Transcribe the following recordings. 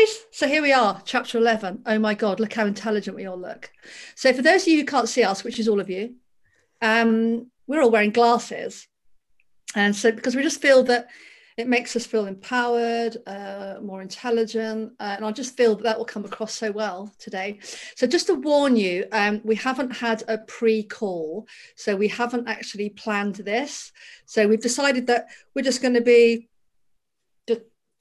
guys, so here we are, chapter 11. Oh my God, look how intelligent we all look. So, for those of you who can't see us, which is all of you, um, we're all wearing glasses. And so, because we just feel that it makes us feel empowered, uh, more intelligent, uh, and I just feel that that will come across so well today. So, just to warn you, um, we haven't had a pre call, so we haven't actually planned this. So, we've decided that we're just going to be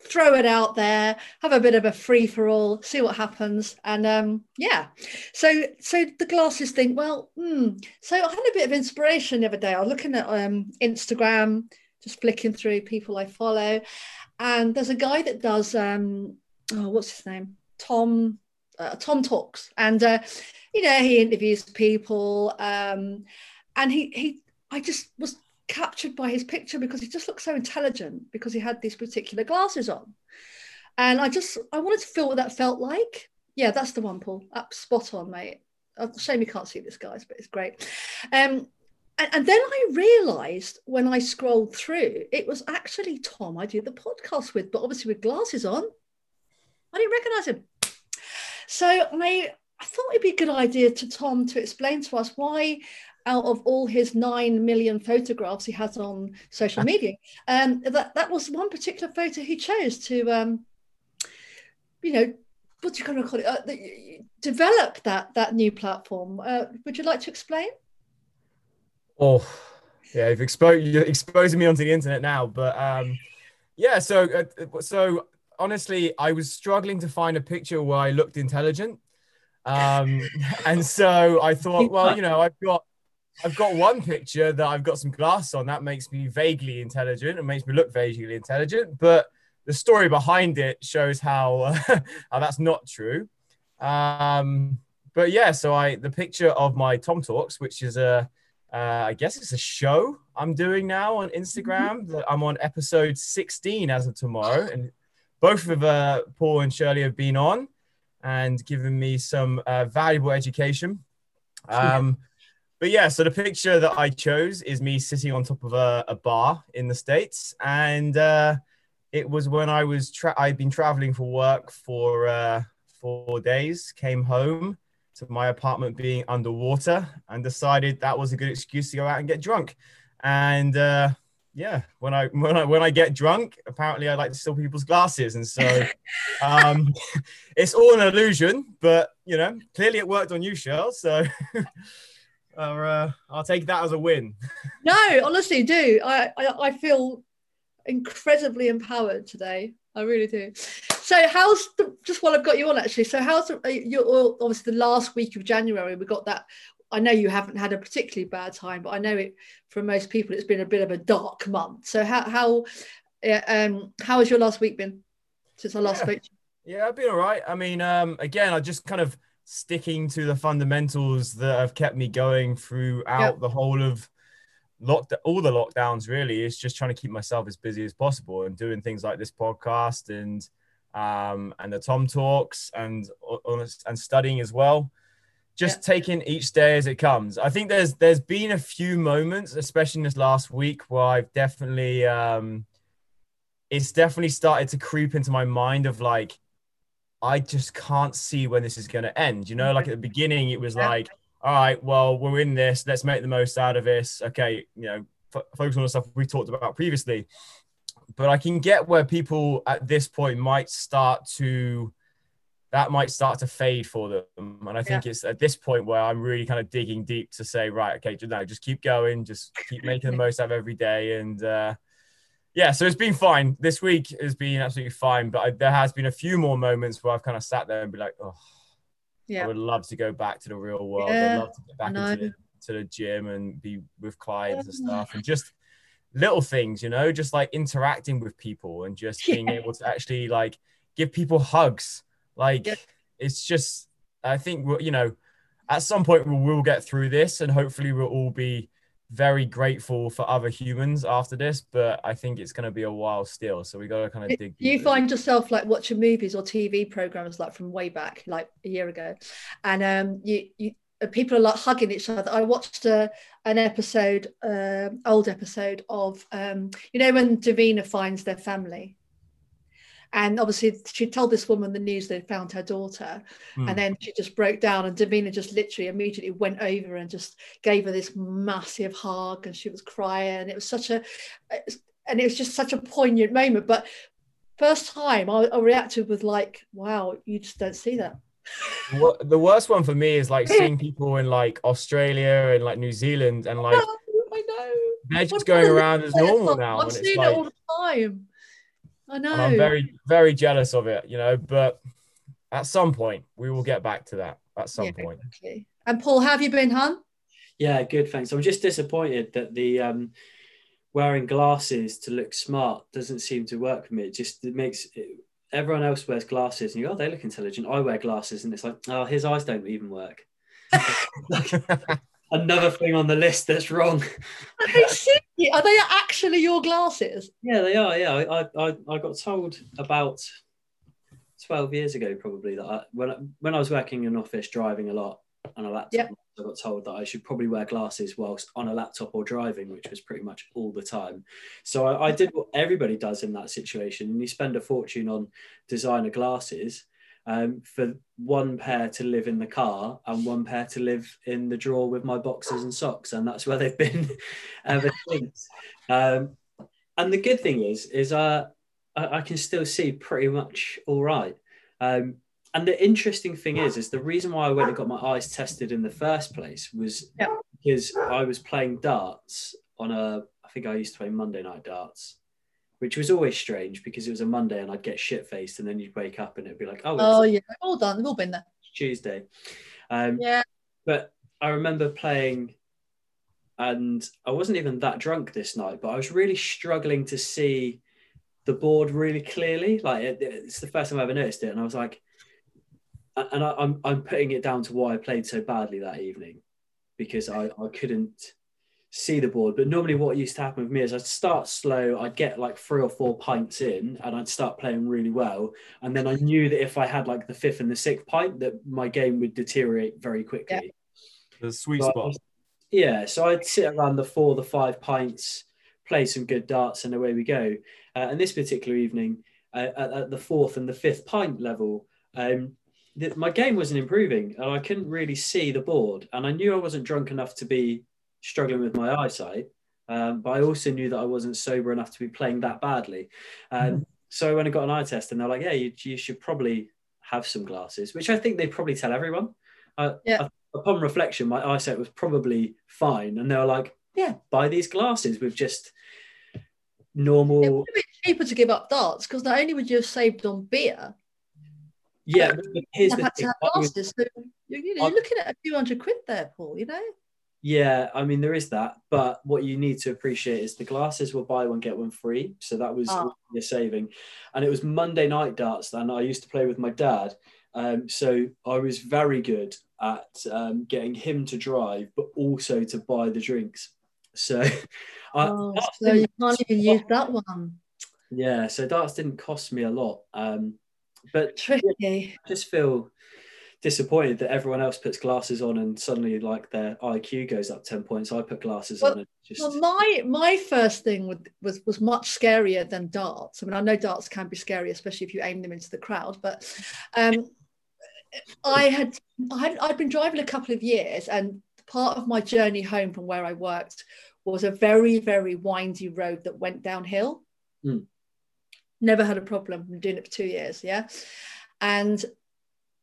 throw it out there have a bit of a free for all see what happens and um yeah. So so the glasses think well hmm. so i had a bit of inspiration the other day. I was looking at um instagram just flicking through people i follow and there's a guy that does um oh what's his name? Tom uh, tom talks. And uh you know he interviews people um and he he i just was captured by his picture because he just looked so intelligent because he had these particular glasses on. And I just I wanted to feel what that felt like. Yeah, that's the one, Paul. Up spot on, mate. Oh, shame you can't see this, guys, but it's great. Um, and, and then I realised when I scrolled through, it was actually Tom I did the podcast with, but obviously with glasses on. I didn't recognise him. So I I thought it'd be a good idea to Tom to explain to us why out of all his nine million photographs he has on social media. Um, that that was one particular photo he chose to, um, you know, what do you kind of call it? Uh, the, develop that that new platform. Uh, would you like to explain? Oh, yeah, you've exposed you're exposing me onto the internet now, but um, yeah. So uh, so honestly, I was struggling to find a picture where I looked intelligent. Um, and so I thought, well, you know, I've got I've got one picture that I've got some glass on. That makes me vaguely intelligent and makes me look vaguely intelligent. But the story behind it shows how, uh, how that's not true. Um, but yeah, so I the picture of my Tom Talks, which is a uh, I guess it's a show I'm doing now on Instagram. Mm-hmm. I'm on episode 16 as of tomorrow, and both of uh, Paul and Shirley have been on and given me some uh, valuable education. Um, but yeah, so the picture that I chose is me sitting on top of a, a bar in the States. And uh, it was when I was, tra- I'd been traveling for work for uh, four days, came home to my apartment being underwater and decided that was a good excuse to go out and get drunk. And uh, yeah, when I when I when I get drunk, apparently I like to steal people's glasses, and so um, it's all an illusion. But you know, clearly it worked on you, Shell. So uh, I'll take that as a win. no, honestly, do I, I, I feel incredibly empowered today. I really do. So, how's the just while I've got you on actually? So, how's the, uh, you obviously the last week of January? We got that. I know you haven't had a particularly bad time, but I know it for most people it's been a bit of a dark month. So, how how um how has your last week been since I last yeah. spoke? Yeah, I've been all right. I mean, um, again, I just kind of sticking to the fundamentals that have kept me going throughout yep. the whole of lock all the lockdowns really is just trying to keep myself as busy as possible and doing things like this podcast and um and the tom talks and and studying as well just yeah. taking each day as it comes i think there's there's been a few moments especially in this last week where i've definitely um it's definitely started to creep into my mind of like I just can't see when this is going to end. You know, like at the beginning, it was like, all right, well, we're in this. Let's make the most out of this. Okay, you know, f- focus on the stuff we talked about previously. But I can get where people at this point might start to, that might start to fade for them. And I think yeah. it's at this point where I'm really kind of digging deep to say, right, okay, no, just keep going, just keep making the most out of every day. And, uh, yeah, so it's been fine. This week has been absolutely fine, but I, there has been a few more moments where I've kind of sat there and be like, oh, yeah. I would love to go back to the real world. Yeah, I'd love to get back into the, to the gym and be with clients and stuff, and just little things, you know, just like interacting with people and just being yeah. able to actually like give people hugs. Like yeah. it's just, I think you know, at some point we'll, we'll get through this, and hopefully we'll all be very grateful for other humans after this, but I think it's going to be a while still. So we got to kind of dig. You find yourself like watching movies or TV programs like from way back, like a year ago, and um, you you uh, people are like hugging each other. I watched a, uh, an episode, uh, old episode of um, you know when Davina finds their family, And obviously, she told this woman the news they'd found her daughter. Mm. And then she just broke down, and Davina just literally immediately went over and just gave her this massive hug. And she was crying. And It was such a, and it was just such a poignant moment. But first time I, I reacted with, like, wow, you just don't see that. the worst one for me is like seeing people in like Australia and like New Zealand and like I know. They're just going around as normal now. I've seen like, it all the time. I know. I'm very, very jealous of it, you know, but at some point we will get back to that at some yeah, point. Exactly. And Paul, have you been, hun? Yeah, good, thanks. I'm just disappointed that the um, wearing glasses to look smart doesn't seem to work for me. It just it makes it, everyone else wears glasses and you go, oh, they look intelligent. I wear glasses and it's like, oh, his eyes don't even work. another thing on the list that's wrong. Are they, are they actually your glasses? Yeah, they are. Yeah, I, I, I got told about 12 years ago, probably, that I, when, when I was working in an office driving a lot on a laptop, yep. I got told that I should probably wear glasses whilst on a laptop or driving, which was pretty much all the time. So I, I did what everybody does in that situation. And you spend a fortune on designer glasses um, for one pair to live in the car and one pair to live in the drawer with my boxes and socks, and that's where they've been ever since. Um, and the good thing is, is uh, I, I, can still see pretty much all right. Um, and the interesting thing is, is the reason why I went and got my eyes tested in the first place was yeah. because I was playing darts on a. I think I used to play Monday night darts which was always strange because it was a Monday and I'd get shit faced and then you'd wake up and it'd be like, oh, oh yeah, all done. We've all been there. Tuesday. Um, yeah. But I remember playing and I wasn't even that drunk this night, but I was really struggling to see the board really clearly. Like it, it's the first time I ever noticed it. And I was like, and I, I'm, I'm putting it down to why I played so badly that evening because I, I couldn't see the board. But normally, what used to happen with me is I'd start slow, I'd get like three or four pints in, and I'd start playing really well. And then I knew that if I had like the fifth and the sixth pint, that my game would deteriorate very quickly. Yeah. The sweet but, spot. Yeah, so I'd sit around the four, the five pints, play some good darts, and away we go. Uh, and this particular evening, uh, at, at, the fourth and the fifth pint level, um, the, my game wasn't improving, and I couldn't really see the board. And I knew I wasn't drunk enough to be struggling with my eyesight, um, but I also knew that I wasn't sober enough to be playing that badly. Um, mm-hmm. So when I got an eye test, and they're like, "Yeah, you, you should probably have some glasses," which I think they probably tell everyone. Uh, yeah. upon reflection, my eyesight was probably fine, and they were like, "Yeah, buy these glasses with just." normal. It would be cheaper to give up darts because not only would you have saved on beer. Yeah, but here's the thing. Glasses, so you're, you know, you're looking at a few hundred quid there, Paul. You know. Yeah, I mean there is that, but what you need to appreciate is the glasses were buy one get one free, so that was oh. your saving, and it was Monday night darts. And I used to play with my dad, um, so I was very good at um, getting him to drive, but also to buy the drinks. So, oh, I, so you can't even use that one. Yeah, so darts didn't cost me a lot, um, but tricky. I just feel disappointed that everyone else puts glasses on and suddenly like their IQ goes up 10 points. I put glasses well, on and just well, my my first thing was, was was much scarier than darts. I mean, I know darts can be scary, especially if you aim them into the crowd, but um I had I had I'd been driving a couple of years and part of my journey home from where I worked was a very, very windy road that went downhill. Mm. Never had a problem. Doing it for two years, yeah. And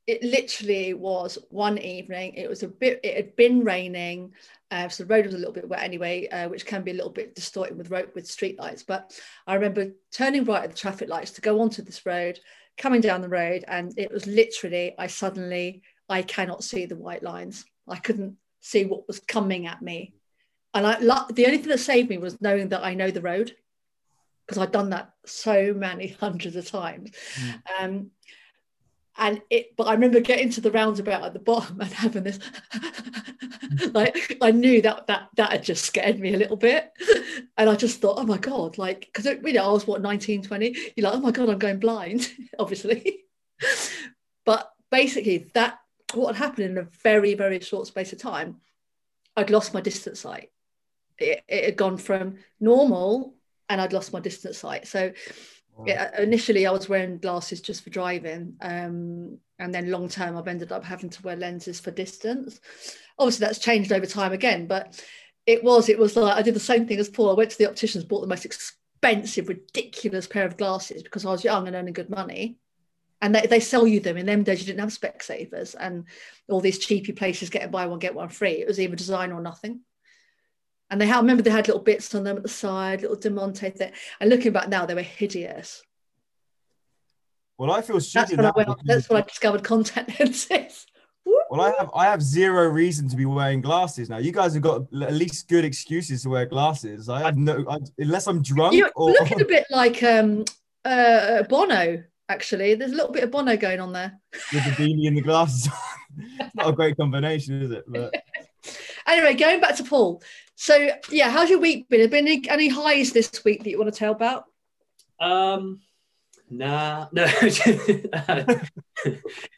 it literally was one evening. It was a bit. It had been raining, uh, so the road was a little bit wet anyway, uh, which can be a little bit distorted with road with street lights. But I remember turning right at the traffic lights to go onto this road, coming down the road, and it was literally. I suddenly I cannot see the white lines. I couldn't see what was coming at me, and I the only thing that saved me was knowing that I know the road because I'd done that so many hundreds of times. Mm. Um, and it but i remember getting to the roundabout at the bottom and having this like i knew that that that had just scared me a little bit. And i just thought oh my god like because you know i was what 19 20 you're like oh my god i'm going blind obviously. But basically that what had happened in a very very short space of time i'd lost my distance sight. It, it had gone from normal and i'd lost my distance sight. So yeah, initially I was wearing glasses just for driving, um, and then long term I've ended up having to wear lenses for distance. Obviously, that's changed over time again, but it was it was like I did the same thing as Paul. I went to the opticians, bought the most expensive, ridiculous pair of glasses because I was young and earning good money. And they, they sell you them in them days. You didn't have Specsavers and all these cheapy places getting buy one get one free. It was either design or nothing. And they had, I remember they had little bits on them at the side, little diamante thing. And looking back now, they were hideous. Well, I feel stupid. That's when, I, that's when I discovered contact lenses. Well, I have I have zero reason to be wearing glasses now. You guys have got at least good excuses to wear glasses. I have no, I, unless I'm drunk. You're or... looking a bit like um, uh, Bono. Actually, there's a little bit of Bono going on there. With the beanie and the glasses it's not a great combination, is it? But anyway, going back to Paul. So yeah, how's your week been? Have been any, any highs this week that you want to tell about? Um, nah, no. uh, no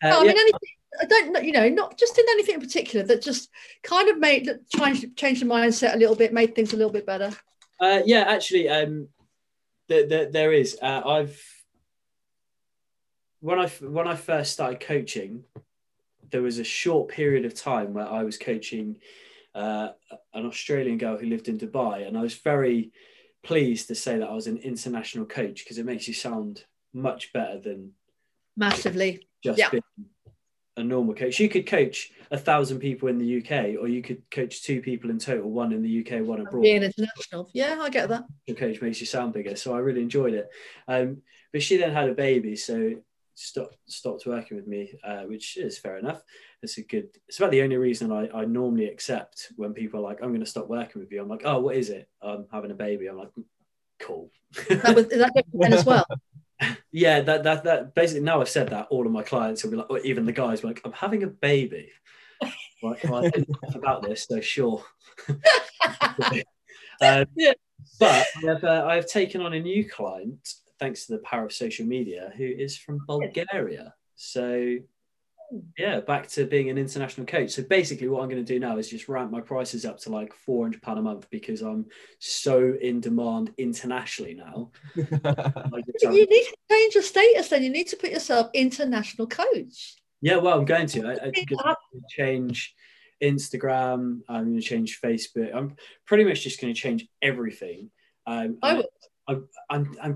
I mean, anything, I don't you know, not just in anything in particular that just kind of made the change change the mindset a little bit, made things a little bit better. Uh, yeah, actually, um, the, the, there is. Uh, I've when I when I first started coaching, there was a short period of time where I was coaching uh, an Australian girl who lived in Dubai, and I was very pleased to say that I was an international coach because it makes you sound much better than massively just yeah. being a normal coach. You could coach a thousand people in the UK, or you could coach two people in total, one in the UK, one abroad. Being international, yeah, I get that. Coach makes you sound bigger, so I really enjoyed it. Um, but she then had a baby, so stopped stopped working with me, uh, which is fair enough. It's a good. It's about the only reason I, I normally accept when people are like, "I'm going to stop working with you." I'm like, "Oh, what is it? I'm having a baby." I'm like, "Cool." that was that as well. yeah, that that that basically now I've said that, all of my clients will be like, or even the guys like, "I'm having a baby." like, well, I didn't know about this, so sure. um, yeah. But I have, uh, I have taken on a new client thanks to the power of social media, who is from Bulgaria. So, yeah, back to being an international coach. So basically, what I'm going to do now is just ramp my prices up to like four hundred pound a month because I'm so in demand internationally now. you need to change your status. Then you need to put yourself international coach. Yeah, well, I'm going to. I, I change Instagram. I'm going to change Facebook. I'm pretty much just going to change everything. Um, I, I, I'm, I'm,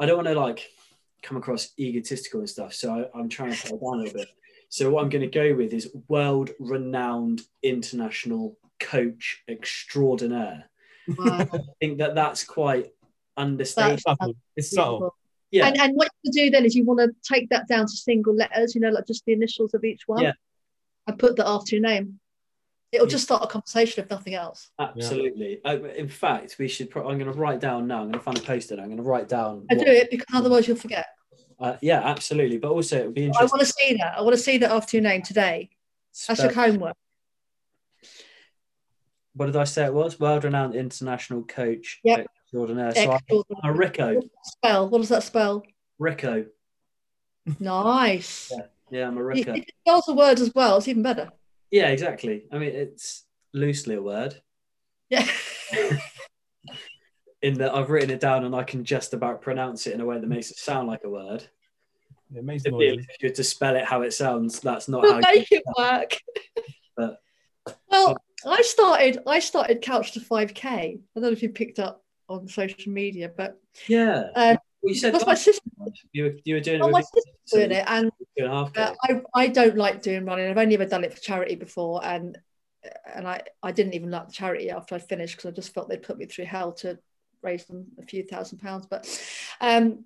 I don't want to like come across egotistical and stuff. So I, am trying to slow down a little bit. So what I'm going to go with is world renowned international coach extraordinaire. Wow. I think that that's quite understated. it's subtle. Yeah. And, and what you do then is you want to take that down to single letters, you know, like just the initials of each one. Yeah. And put that after your name. It'll just start a conversation if nothing else. Absolutely. Yeah. Uh, in fact, we should. Pro- I'm going to write down now. I'm going to find a post-it. I'm going to write down. I what, do it because otherwise you'll forget. Uh, yeah, absolutely. But also, it would be interesting. I want to see that. I want to see that after your name today. That's your homework. What did I say it was? World-renowned international coach. Yep. Extraordinaire. So. I'm a Rico. Spell. What does that spell? Rico. Nice. yeah. yeah, I'm a Rico. It spells the word as well. It's even better. Yeah, exactly. I mean, it's loosely a word. Yeah. in that I've written it down and I can just about pronounce it in a way that makes it sound like a word. It makes if you were to spell it how it sounds, that's not we'll how make it work. But well, I started I started Couch to 5K. I don't know if you picked up on social media, but yeah. Um, well, you said that's my sister. You were, you were doing it. my sister doing it, and uh, I, I don't like doing running. I've only ever done it for charity before, and and I, I didn't even like the charity after I finished because I just felt they'd put me through hell to raise them a few thousand pounds. But um,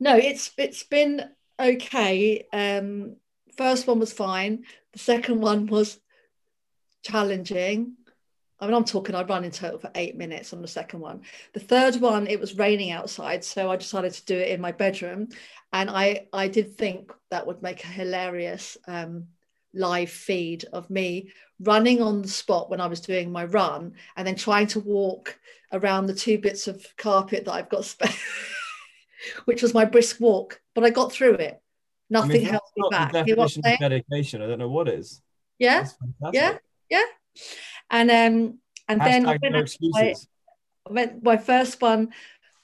no, it's it's been okay. Um, first one was fine. The second one was challenging. I mean, I'm talking, I ran in total for eight minutes on the second one. The third one, it was raining outside. So I decided to do it in my bedroom. And I, I did think that would make a hilarious um, live feed of me running on the spot when I was doing my run and then trying to walk around the two bits of carpet that I've got, spare, which was my brisk walk. But I got through it. Nothing I mean, held me back. Definition of dedication. I don't know what is. Yeah. Yeah. Yeah. And um and Hashtag then I went, no I went my first one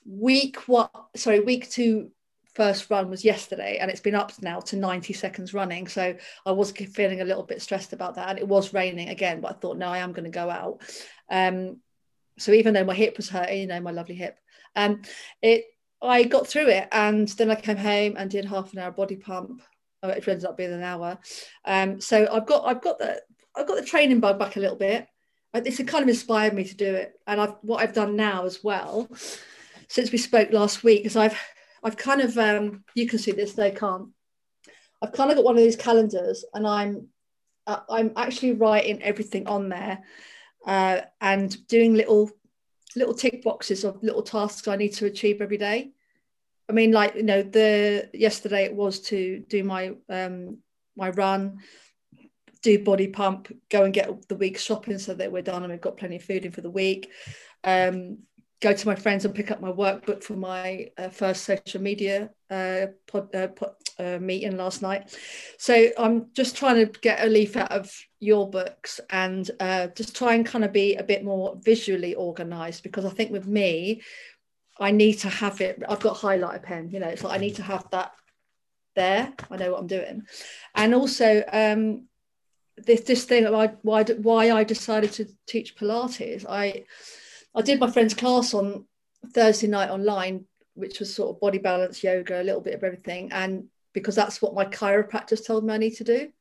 week what sorry week two first run was yesterday and it's been up now to 90 seconds running. So i was feeling a little bit stressed about that and it was raining again but i thought no i am going to go out. Um so even though my hip was hurting you know my lovely hip um it i got through it and then i came home and did half an hour body pump oh, it ended up being an hour. Um so i've got i've got the i've got the training bug back a little bit it's kind of inspired me to do it and i've what i've done now as well since we spoke last week is i've I've kind of um, you can see this, they can't. I've kind of got one of these calendars, and I'm uh, I'm actually writing everything on there, uh, and doing little little tick boxes of little tasks I need to achieve every day. I mean, like you know, the yesterday it was to do my um, my run, do body pump, go and get the week's shopping so that we're done and we've got plenty of food in for the week. Um, go to my friends and pick up my workbook for my uh, first social media uh, pod, uh, pod, uh, meeting last night. So I'm just trying to get a leaf out of your books and uh, just try and kind of be a bit more visually organized because I think with me, I need to have it. I've got highlighter pen, you know, it's like I need to have that there. I know what I'm doing. And also, um, this this thing why why why I decided to teach Pilates. I I did my friend's class on Thursday night online, which was sort of body balance yoga, a little bit of everything, and because that's what my chiropractor told me I need to do.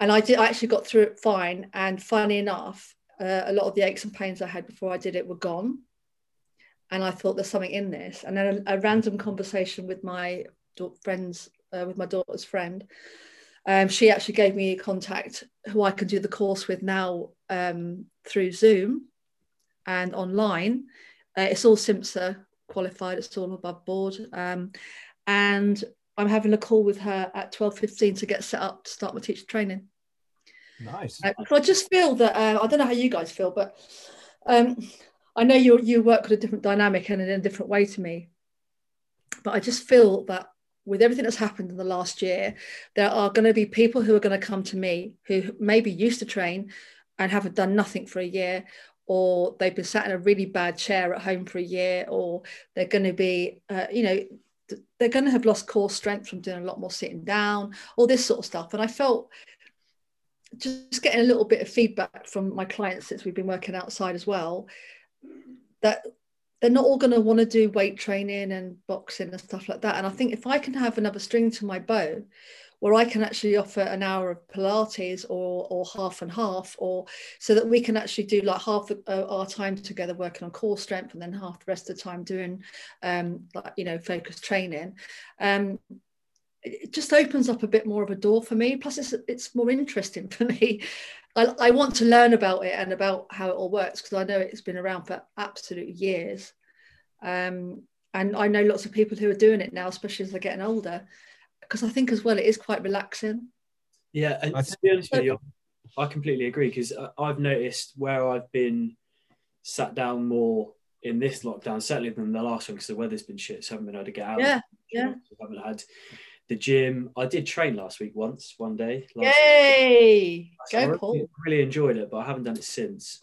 And I did. I actually got through it fine. And funny enough, uh, a lot of the aches and pains I had before I did it were gone. And I thought there's something in this. And then a, a random conversation with my friends, uh, with my daughter's friend, um, she actually gave me a contact who I can do the course with now um, through Zoom and online. Uh, it's all CIMSPA qualified, it's all above board. Um, and I'm having a call with her at 12.15 to get set up to start my teacher training. Nice. Uh, I just feel that, uh, I don't know how you guys feel, but um, I know you you work with a different dynamic and in a different way to me. But I just feel that with everything that's happened in the last year, there are going to be people who are going to come to me who maybe used to train and haven't done nothing for a year, or they've been sat in a really bad chair at home for a year, or they're going to be, uh, you know, they're going to have lost core strength from doing a lot more sitting down, all this sort of stuff. And I felt just getting a little bit of feedback from my clients since we've been working outside as well that they're not all going to want to do weight training and boxing and stuff like that. And I think if I can have another string to my bow where I can actually offer an hour of Pilates or or half and half, or so that we can actually do like half of, uh, our time together working on core strength, and then half the rest of the time doing, um, like you know, focused training. Um, it just opens up a bit more of a door for me. Plus, it's it's more interesting for me. I, I want to learn about it and about how it all works because I know it's been around for absolute years. Um, and I know lots of people who are doing it now, especially as they're getting older because I think as well it is quite relaxing. Yeah, and to be honest with you, I completely agree because I've noticed where I've been sat down more in this lockdown, certainly than the last one because the weather's been shit, so I haven't been able to get out. Yeah, yeah. I haven't had the gym. I did train last week once, one day. Yay! Go, really, Paul. Really enjoyed it, but I haven't done it since.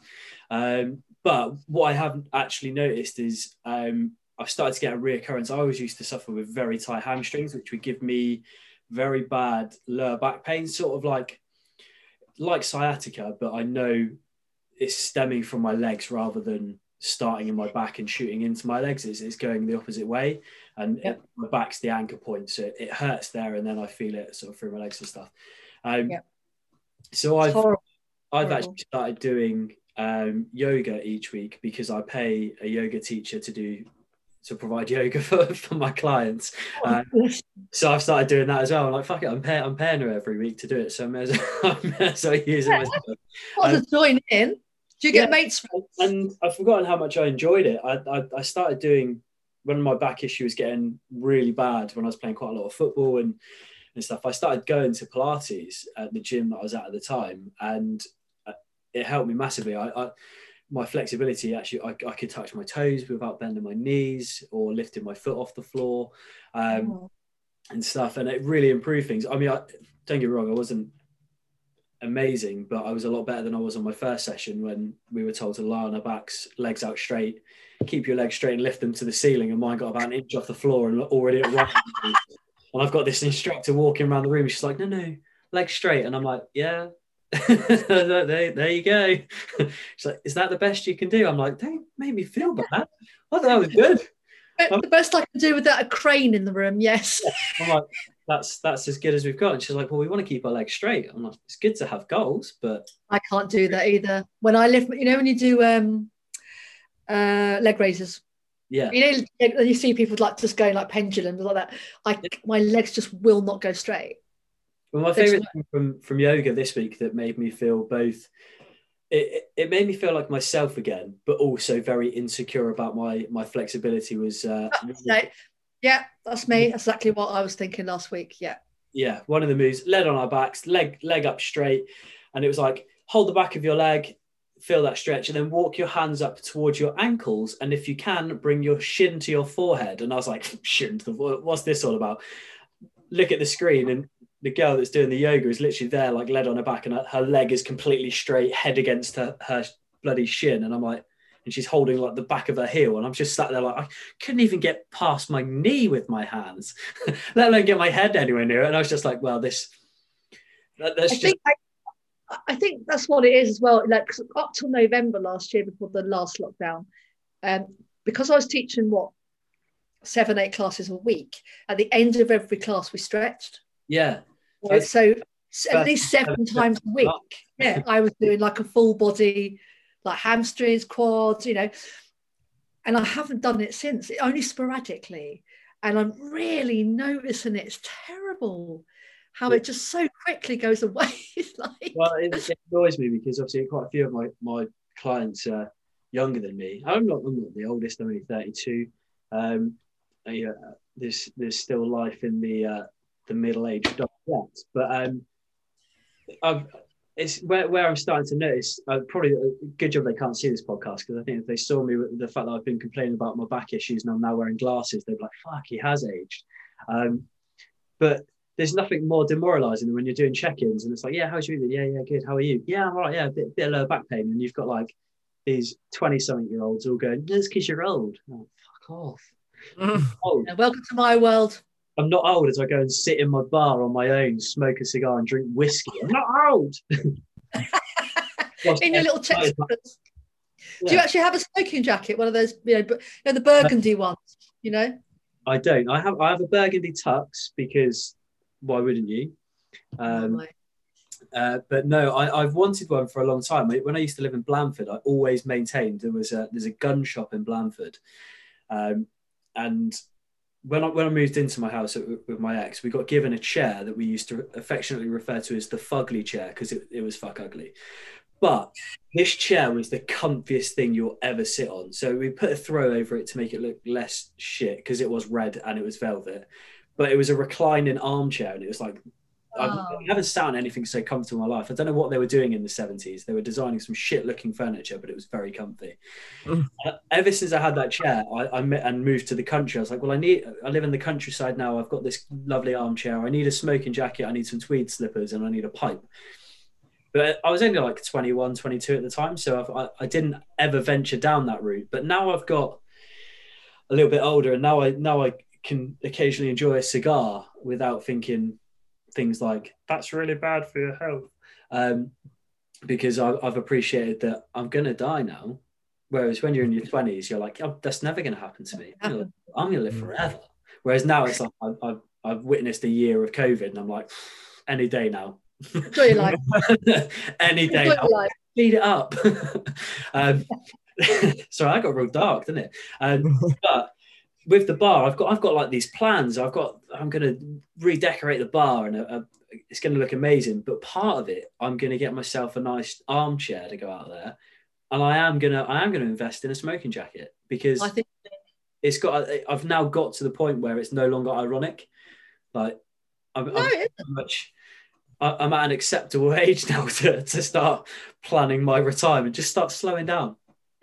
Um, but what I haven't actually noticed is um, I've started to get a reoccurrence. I always used to suffer with very tight hamstrings, which would give me very bad lower back pain, sort of like like sciatica, but I know it's stemming from my legs rather than starting in my back and shooting into my legs. It's, it's going the opposite way, and yep. it, my back's the anchor point, so it, it, hurts there, and then I feel it sort of through my legs and stuff. Um, yep. So I've I've Horrible. actually started doing um, yoga each week because I pay a yoga teacher to do to provide yoga for, for my clients. Oh, um, so I've started doing that as well. I'm like, fuck it, I'm paying, I'm paying her every week to do it. So I may as well, I may as well use it myself. Um, join in. Do you get yeah, mates from And I've forgotten how much I enjoyed it. I, I, I, started doing when my back issue was getting really bad when I was playing quite a lot of football and, and stuff. I started going to Pilates at the gym that I was at at the time, and uh, it helped me massively. I, I my flexibility actually I, I, could touch my toes without bending my knees or lifting my foot off the floor um, oh. and stuff and it really improved things i mean I, don't get me wrong i wasn't amazing, but I was a lot better than I was on my first session when we were told to lie on our backs, legs out straight, keep your legs straight and lift them to the ceiling. And mine got about an inch off the floor and already at right. and I've got this instructor walking around the room. She's like, no, no, legs straight. And I'm like, yeah. there, there you go. She's like, is that the best you can do? I'm like, don't make me feel bad. I thought that was good. The best I can do without a crane in the room, yes. I'm like, that's that's as good as we've got. And she's like, well, we want to keep our legs straight. I'm like, it's good to have goals, but I can't do that either. When I lift, you know, when you do um uh leg raises. Yeah. You know, you see people like just going like pendulums like that. I my legs just will not go straight. Well, my favorite thing from from yoga this week that made me feel both it, it made me feel like myself again, but also very insecure about my my flexibility was uh yeah, that's me. That's exactly what I was thinking last week. Yeah. Yeah. One of the moves, leg on our backs, leg leg up straight. And it was like hold the back of your leg, feel that stretch, and then walk your hands up towards your ankles. And if you can, bring your shin to your forehead. And I was like, shin to the what's this all about? Look at the screen and the girl that's doing the yoga is literally there, like lead on her back, and her, her leg is completely straight, head against her, her bloody shin. And I'm like, and she's holding like the back of her heel, and I'm just sat there like I couldn't even get past my knee with my hands, let alone get my head anywhere near it. And I was just like, well, this. That, that's I just. Think I, I think that's what it is as well. Like up till November last year, before the last lockdown, um, because I was teaching what seven, eight classes a week. At the end of every class, we stretched. Yeah. Right? So at least seven times a week. Yeah, I was doing like a full body, like hamstrings, quads, you know. And I haven't done it since, only sporadically. And I'm really noticing. It's terrible how it just so quickly goes away. like... Well, it, it, annoys me because obviously quite a few of my, my clients are younger than me. I'm not, I'm not the oldest, I'm only 32. Um, yeah, there's, there's still life in the uh, the middle aged dog yet. But um, I've, it's where, where I'm starting to notice. Uh, probably a good job they can't see this podcast because I think if they saw me with the fact that I've been complaining about my back issues and I'm now wearing glasses, they'd be like, "Fuck, he has aged." Um, but there's nothing more demoralizing than when you're doing check-ins and it's like, "Yeah, how's you?" Yeah, yeah, good. How are you? Yeah, I'm all right. Yeah, a bit, bit of lower back pain, and you've got like these 20 something year olds all going, "That's because you're old." Oh, fuck off. Yeah, welcome to my world. I'm not old as I go and sit in my bar on my own, smoke a cigar and drink whiskey. I'm not old. in your little chest. Yeah. Do you actually have a smoking jacket? One of those, you know, you know the burgundy ones, you know? I don't. I have I have a burgundy tux because why wouldn't you? Um, uh, but no, I, have wanted one for a long time. When I used to live in Blandford, I always maintained there was a there's a gun shop in Blandford, um, and when I, when I moved into my house with my ex, we got given a chair that we used to affectionately refer to as the fugly chair because it, it was fuck ugly. But this chair was the comfiest thing you'll ever sit on. So we put a throw over it to make it look less shit because it was red and it was velvet. But it was a reclining armchair and it was like Oh. I haven't sat on anything so comfortable in my life. I don't know what they were doing in the 70s. They were designing some shit looking furniture, but it was very comfy. Mm. Uh, ever since I had that chair, I, I met and moved to the country. I was like, well, I need, I live in the countryside now. I've got this lovely armchair. I need a smoking jacket. I need some tweed slippers and I need a pipe. But I was only like 21, 22 at the time. So I, I didn't ever venture down that route. But now I've got a little bit older and now I, now I can occasionally enjoy a cigar without thinking, things like that's really bad for your health um, because I, have appreciated that I'm going to die now. Whereas when you're in your 20s, you're like, oh, that's never going to happen to me. I'm going to live forever. Whereas now it's like I've, I've, I've, witnessed a year of COVID and I'm like, any day now. Enjoy your life. any day Enjoy now. Speed it up. um, sorry, I got real dark, didn't it? Um, but with the bar, I've got I've got like these plans. I've got I'm going to redecorate the bar and a, a, it's going to look amazing. But part of it, I'm going to get myself a nice armchair to go out there, and I am gonna I am going to invest in a smoking jacket because I think it's got. I've now got to the point where it's no longer ironic. Like I'm, no, I'm much. I'm at an acceptable age now to, to start planning my retirement. Just start slowing down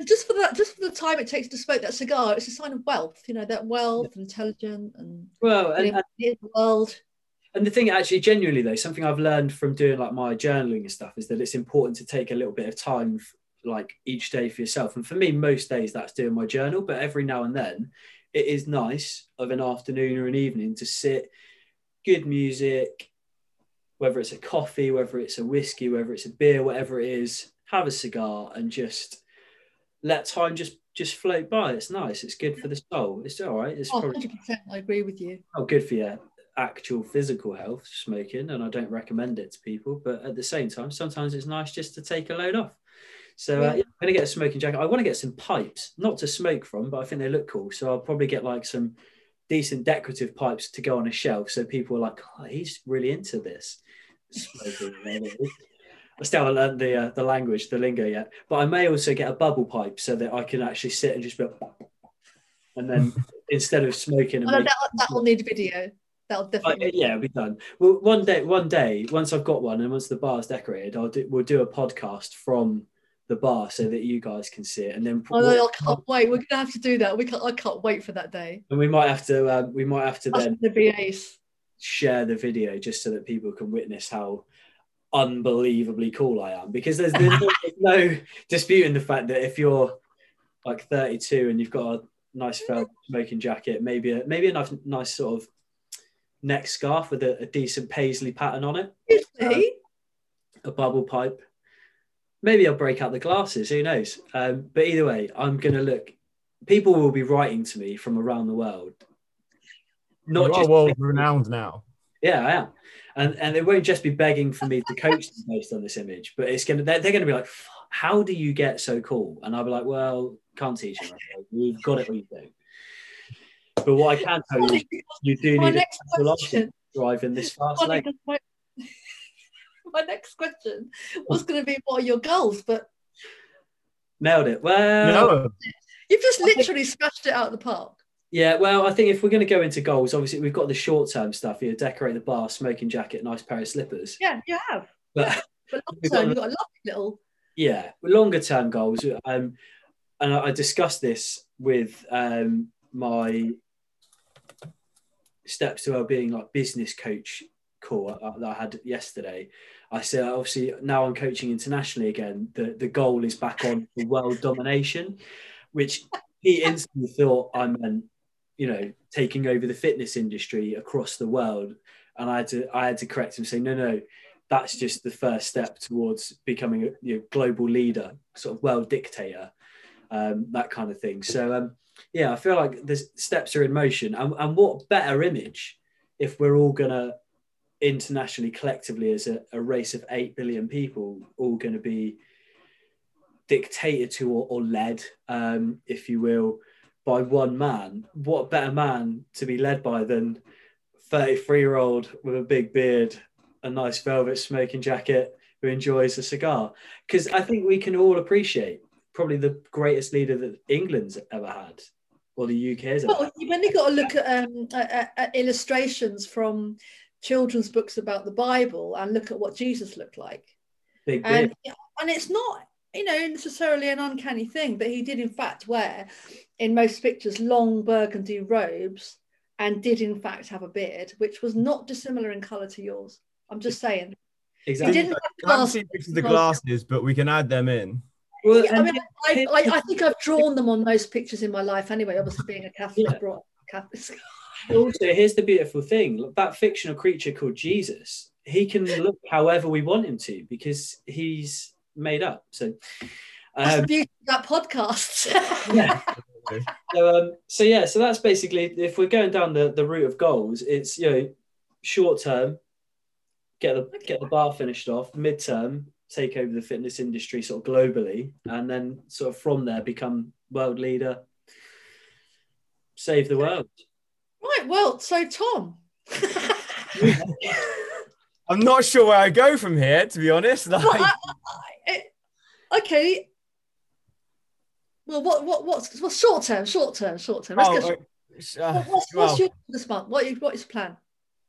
just for that, just for the time it takes to smoke that cigar, it's a sign of wealth. You know that wealth, yeah. intelligent, and well, and, and the world. And the thing, actually, genuinely though, something I've learned from doing like my journaling and stuff is that it's important to take a little bit of time, like each day for yourself. And for me, most days that's doing my journal, but every now and then, it is nice of an afternoon or an evening to sit, good music, whether it's a coffee, whether it's a whiskey, whether it's a beer, whatever it is, have a cigar and just let time just just float by. It's nice. It's good for the soul. It's all right. It's oh, probably 100%. I agree with you. Oh, good for your actual physical health, smoking, and I don't recommend it to people. But at the same time, sometimes it's nice just to take a load off. So uh, yeah, I'm gonna get a smoking jacket. I want to get some pipes, not to smoke from, but I think they look cool. So I'll probably get like some decent decorative pipes to go on a shelf, so people are like, "Oh, he's really into this." Smoking. I still haven't learned the uh, the language, the lingo yet. But I may also get a bubble pipe so that I can actually sit and just be, and then instead of smoking, and oh, that, that will need video. That'll definitely. Uh, yeah, it'll be done. Well, one day, one day, once I've got one, and once the bar's decorated, I'll do. We'll do a podcast from the bar so that you guys can see it, and then. Oh, no, I can't wait. We're gonna have to do that. We can't. I can't wait for that day. And we might have to. Um, we might have to That's then. Share the video just so that people can witness how unbelievably cool I am because there's, there's no, no disputing the fact that if you're like 32 and you've got a nice felt smoking jacket, maybe a maybe a nice, nice sort of neck scarf with a, a decent paisley pattern on it, uh, a bubble pipe. Maybe I'll break out the glasses. Who knows? Um, but either way, I'm gonna look. People will be writing to me from around the world. Not you just world renowned now. Yeah, I am and and they won't just be begging for me to coach them based on this image, but it's gonna they're, they're gonna be like, how do you get so cool? And I'll be like, well, can't teach you. We've got it. We do. But what I can tell you, you do need a driving this fast lane. My, my next question was going to be, what are your goals? But nailed it. Well, no. you've just literally smashed it out of the park. Yeah, well, I think if we're going to go into goals, obviously we've got the short term stuff. You know, decorate the bar, smoking jacket, nice pair of slippers. Yeah, you have. But, yeah. but long term, you've got a lot of little. Yeah, longer term goals. Um, and I, I discussed this with um, my steps to well-being like business coach call that I had yesterday. I said obviously now I'm coaching internationally again. The the goal is back on the world domination, which he instantly thought I meant you know, taking over the fitness industry across the world. And I had to, I had to correct him, say, no, no, that's just the first step towards becoming a you know, global leader, sort of world dictator, um, that kind of thing. So, um, yeah, I feel like the steps are in motion. And, and what better image if we're all going to internationally, collectively, as a, a, race of 8 billion people, all going to be dictated to or, or led, um, if you will, by one man, what better man to be led by than 33 year old with a big beard, a nice velvet smoking jacket who enjoys a cigar? Because I think we can all appreciate probably the greatest leader that England's ever had or the UK has well, You've only got to look at, um, at, at illustrations from children's books about the Bible and look at what Jesus looked like. Big beard. And, and it's not you know necessarily an uncanny thing but he did in fact wear in most pictures long burgundy robes and did in fact have a beard, which was not dissimilar in colour to yours. I'm just saying. Exactly. He didn't have I see pictures of the glasses, but we can add them in. Well, yeah, I mean, I, I, I, think I've drawn them on most pictures in my life anyway. Obviously, being a Catholic, yeah. brought Catholic. also, here's the beautiful thing: that fictional creature called Jesus, he can look however we want him to because he's made up. So, um, that's the beauty of that podcast. yeah. so, um, so yeah, so that's basically if we're going down the, the route of goals, it's you know short term, get the get the bar finished off, mid term, take over the fitness industry sort of globally, and then sort of from there become world leader, save the world. Right. Well, so Tom. I'm not sure where I go from here, to be honest. Like... Well, I, I, okay, well, what what what's what's short term? Short term, short term. Let's oh, get uh, what's, well, what's your this month? What what is the plan?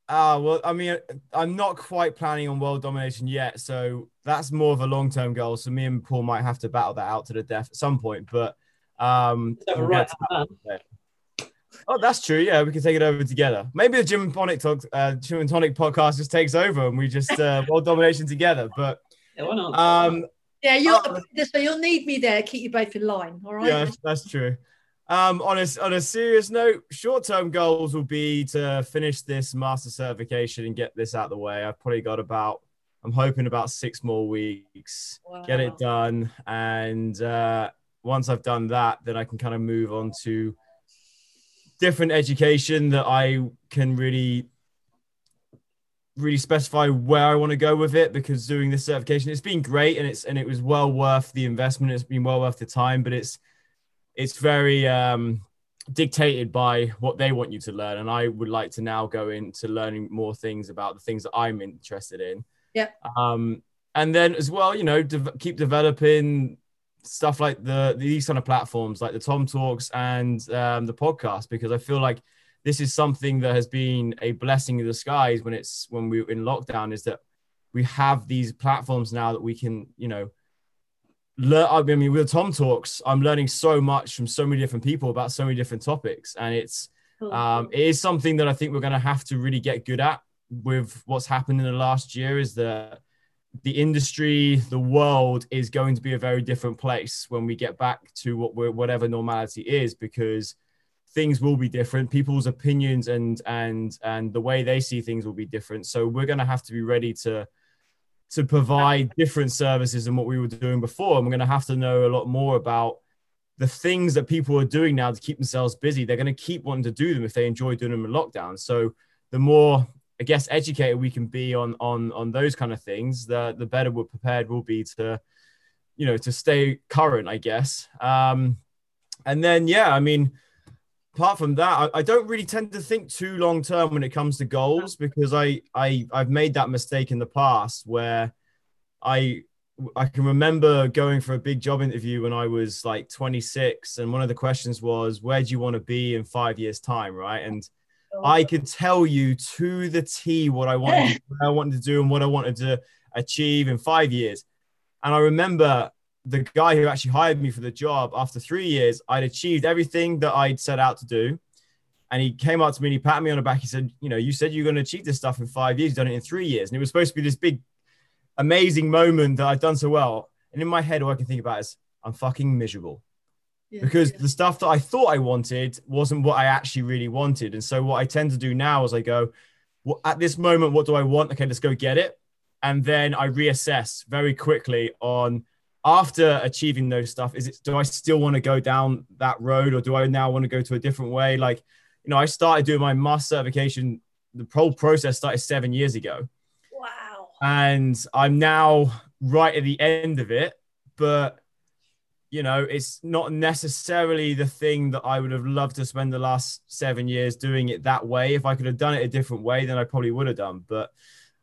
Ah, uh, well, I mean, I'm not quite planning on world domination yet, so that's more of a long term goal. So me and Paul might have to battle that out to the death at some point. But um, we'll right Oh, that's true. Yeah, we can take it over together. Maybe the Gym and Tonic talk, uh, Gym and Tonic podcast just takes over and we just uh, world domination together. But yeah, why not? Um, yeah, you'll uh, this way you'll need me there. Keep you both in line. All right. Yeah, that's true. Um, on a on a serious note, short term goals will be to finish this master certification and get this out of the way. I've probably got about I'm hoping about six more weeks, wow. get it done, and uh, once I've done that, then I can kind of move on to different education that I can really really specify where I want to go with it because doing this certification it's been great and it's and it was well worth the investment. It's been well worth the time but it's it's very um dictated by what they want you to learn. And I would like to now go into learning more things about the things that I'm interested in. Yeah. Um and then as well you know de- keep developing stuff like the these kind of platforms like the Tom Talks and um, the podcast because I feel like this is something that has been a blessing in disguise when it's when we are in lockdown is that we have these platforms now that we can you know learn i mean with tom talks i'm learning so much from so many different people about so many different topics. And it's um, it is something that i think we're going to have to really get good at with what's happened in the last year is that the industry the world is going to be a very different place when we get back to what we're whatever normality is because things will be different. People's opinions and and and the way they see things will be different. So we're going to have to be ready to to provide different services than what we were doing before. And we're going to have to know a lot more about the things that people are doing now to keep themselves busy. They're going to keep wanting to do them if they enjoy doing them in lockdown. So the more i guess educated we can be on on on those kind of things the the better we're prepared we'll be to you know to stay current i guess. Um and then yeah i mean apart from that, I, I, don't really tend to think too long term when it comes to goals because I, I I've made that mistake in the past where I I can remember going for a big job interview when I was like 26, and one of the questions was, "Where do you want to be in five years' time?" Right, and oh. I could tell you to the T what I wanted, what I wanted to do, and what I wanted to achieve in five years. And I remember the guy who actually hired me for the job after three years, I'd achieved everything that I'd set out to do. And he came up to me and he patted me on the back. He said, You know, you said you're going to achieve this stuff in five years, you've done it in three years. And it was supposed to be this big, amazing moment that I'd done so well. And in my head, all I can think about is, I'm fucking miserable. Yeah, because yeah. the stuff that I thought I wanted wasn't what I actually really wanted. And so, what I tend to do now is I go, well, at this moment, what do I want? Okay, let's go get it. And then I reassess very quickly on after achieving those stuff is it do i still want to go down that road or do i now want to go to a different way? Like you know i started doing my master certification the whole process started seven years ago. Wow. And i'm now right at the end of it but you know it's not necessarily the thing that i would have loved to spend the last seven years doing it that way. If i could have done it a different way then i probably would have done but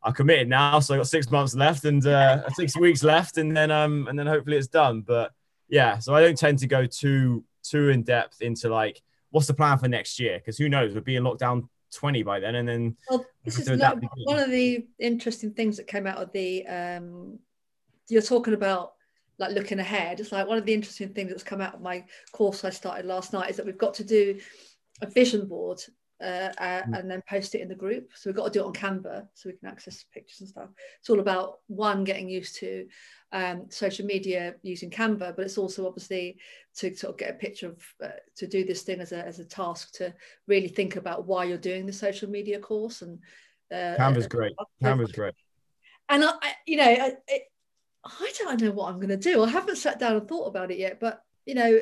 I committed now, so I got six months left and uh, six weeks left, and then um and then hopefully it's done. But yeah, so I don't tend to go too too in depth into like what's the plan for next year? Because who knows? We'll be in lockdown 20 by then and then well this is like one of the interesting things that came out of the um you're talking about like looking ahead. It's like one of the interesting things that's come out of my course i started last night is that we've got to do a vision board uh, uh, mm. and then post it in the group. So we've got to do it on Canva so we can access pictures and stuff. It's all about one getting used to um, social media using Canva, but it's also obviously to sort of get a picture of uh, to do this thing as a as a task to really think about why you're doing the social media course and. Uh, Canva's great. Canva's great. And I, you know, I, it, I don't know what I'm going to do. I haven't sat down and thought about it yet, but you know,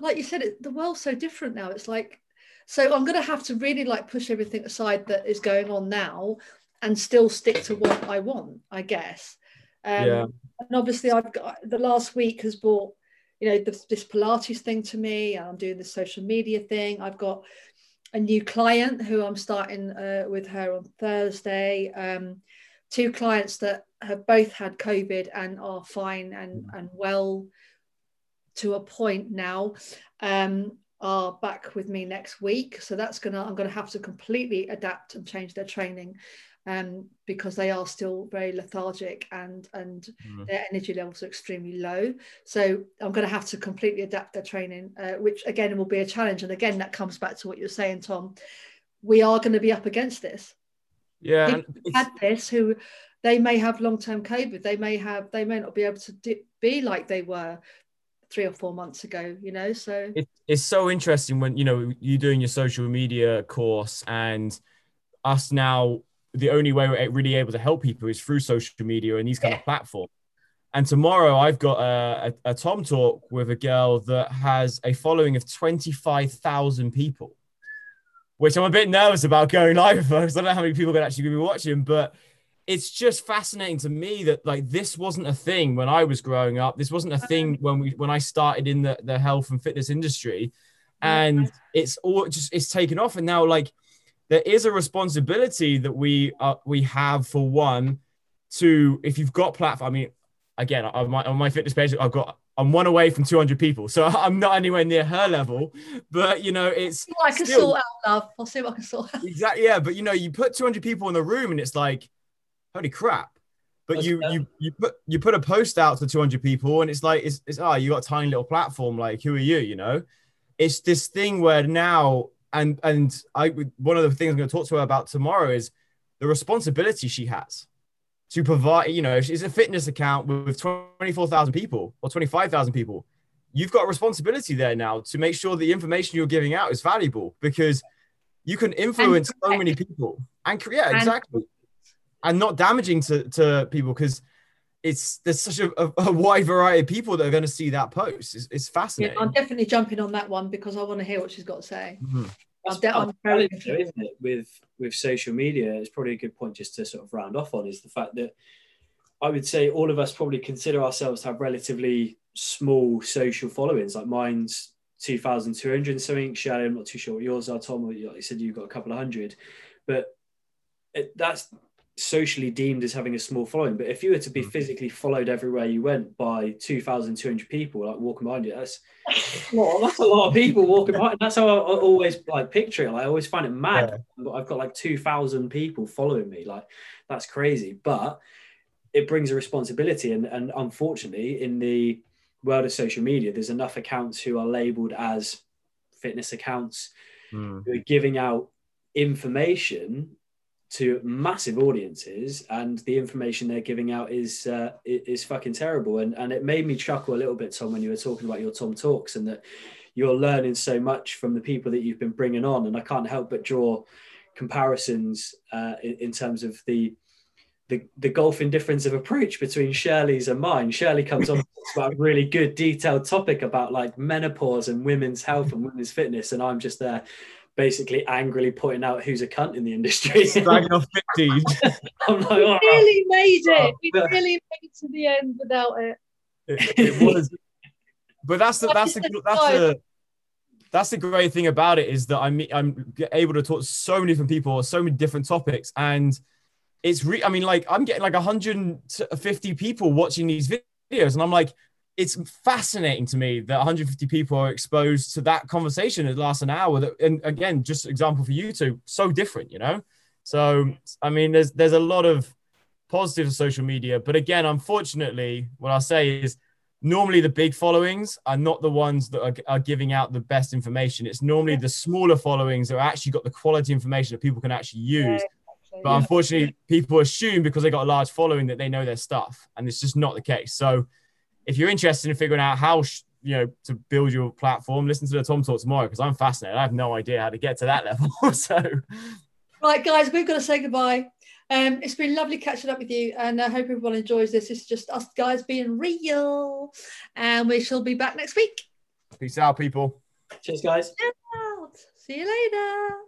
like you said, it, the world's so different now. It's like so I'm going to have to really like push everything aside that is going on now and still stick to what I want, I guess. Um, yeah. And obviously, I've got the last week has brought, you know, this, this Pilates thing to me. and I'm doing the social media thing. I've got a new client who I'm starting uh, with her on Thursday. Um, two clients that have both had COVID and are fine and, and well to a point now. Um, are back with me next week. So that's gonna I'm gonna have to completely adapt and change their training. um, because they are still very lethargic and and mm. their energy levels are extremely low. So I'm going to have to completely adapt their training, uh, which again will be a challenge. And again, that comes back to what you're saying, Tom. We are going to be up against this. Yeah, had this who they may have long-term COVID. They may have they may not be able to be like they were three or four months ago. You know, so it, it's so interesting when you know you're doing your social media course and us now the only way we're really able to help people is through social media and these kind yeah. of platforms. And tomorrow I've got a, a, a, Tom talk with a girl that has a following of 25,000 people, which I'm a bit nervous about going live for because I don't know how many people are actually going to be watching, but it's just fascinating to me that like this wasn't a thing when I was growing up. This wasn't a thing when we when I started in the, the health and fitness industry. And it's all just it's taken off. And now like there is a responsibility that we uh, we have for one to if you've got platform. I mean, again, on my on my fitness page, I've got I'm one away from 200 people, so I'm not anywhere near her level. But you know, it's I can still, sort out, love. I'll see what I can sort out. Exactly, yeah. But you know, you put 200 people in the room, and it's like, holy crap. But you you you put you put a post out to 200 people, and it's like it's it's oh, you got a tiny little platform. Like, who are you? You know, it's this thing where now and and I one of the things I'm going to talk to her about tomorrow is the responsibility she has to provide. You know, if she's a fitness account with 24,000 people or 25,000 people, you've got a responsibility there now to make sure the information you're giving out is valuable because you can influence so many people and yeah, exactly, and, and not damaging to to people because it's there's such a, a, a, wide variety of people that are going to see that post. It's, it's fascinating. Yeah, I'm definitely jumping on that one because I want to hear what she's got to say. Mm-hmm. I'm, I'm isn't it? With with social media, it's probably a good point just to sort of round off on is the fact that I would say all of us probably consider ourselves to have relatively small social followings. Like mine's 2,200 something. Shelley, I'm not too sure what yours are, Tom. Like you said, you've got a couple of hundred, but it, that's socially deemed as having a small following. But if you were to be mm. physically followed everywhere you went by 2,200 people, like walking behind you, that's, well, that's a lot of people walking behind. That's how I, always like picture it. Like, I always find it mad. Yeah. I've got like 2,000 people following me. Like, that's crazy. But it brings a responsibility. And, and unfortunately, in the world of social media, there's enough accounts who are labeled as fitness accounts mm. who are giving out information to massive audiences and the information they're giving out is uh, is fucking terrible and and it made me chuckle a little bit tom when you were talking about your tom talks and that you're learning so much from the people that you've been bringing on and i can't help but draw comparisons uh, in, in, terms of the the, the golfing difference of approach between Shirley's and mine. Shirley comes on about a really good detailed topic about like menopause and women's health and women's fitness, and I'm just there basically angrily pointing out who's a cunt in the industry. Dragging off 50. I'm like, oh, we really made it. Oh. We really made it to the end without it. It, it was. but that's the that's the that's the that's the great thing about it is that I'm I'm able to talk to so many different people, so many different topics, and it's re- I mean, like I'm getting like 150 people watching these videos, and I'm like, it's fascinating to me that 150 people are exposed to that conversation that lasts an hour. That, and again, just example for you two, so different, you know. So I mean, there's there's a lot of positives of social media, but again, unfortunately, what I'll say is normally the big followings are not the ones that are, are giving out the best information. It's normally the smaller followings that actually got the quality information that people can actually use. But unfortunately, people assume because they got a large following that they know their stuff, and it's just not the case. So if you're interested in figuring out how you know to build your platform, listen to the Tom Talk tomorrow because I'm fascinated. I have no idea how to get to that level. so, right, guys, we've got to say goodbye. Um, it's been lovely catching up with you, and I hope everyone enjoys this. It's just us guys being real, and we shall be back next week. Peace out, people. Cheers, guys. See you later.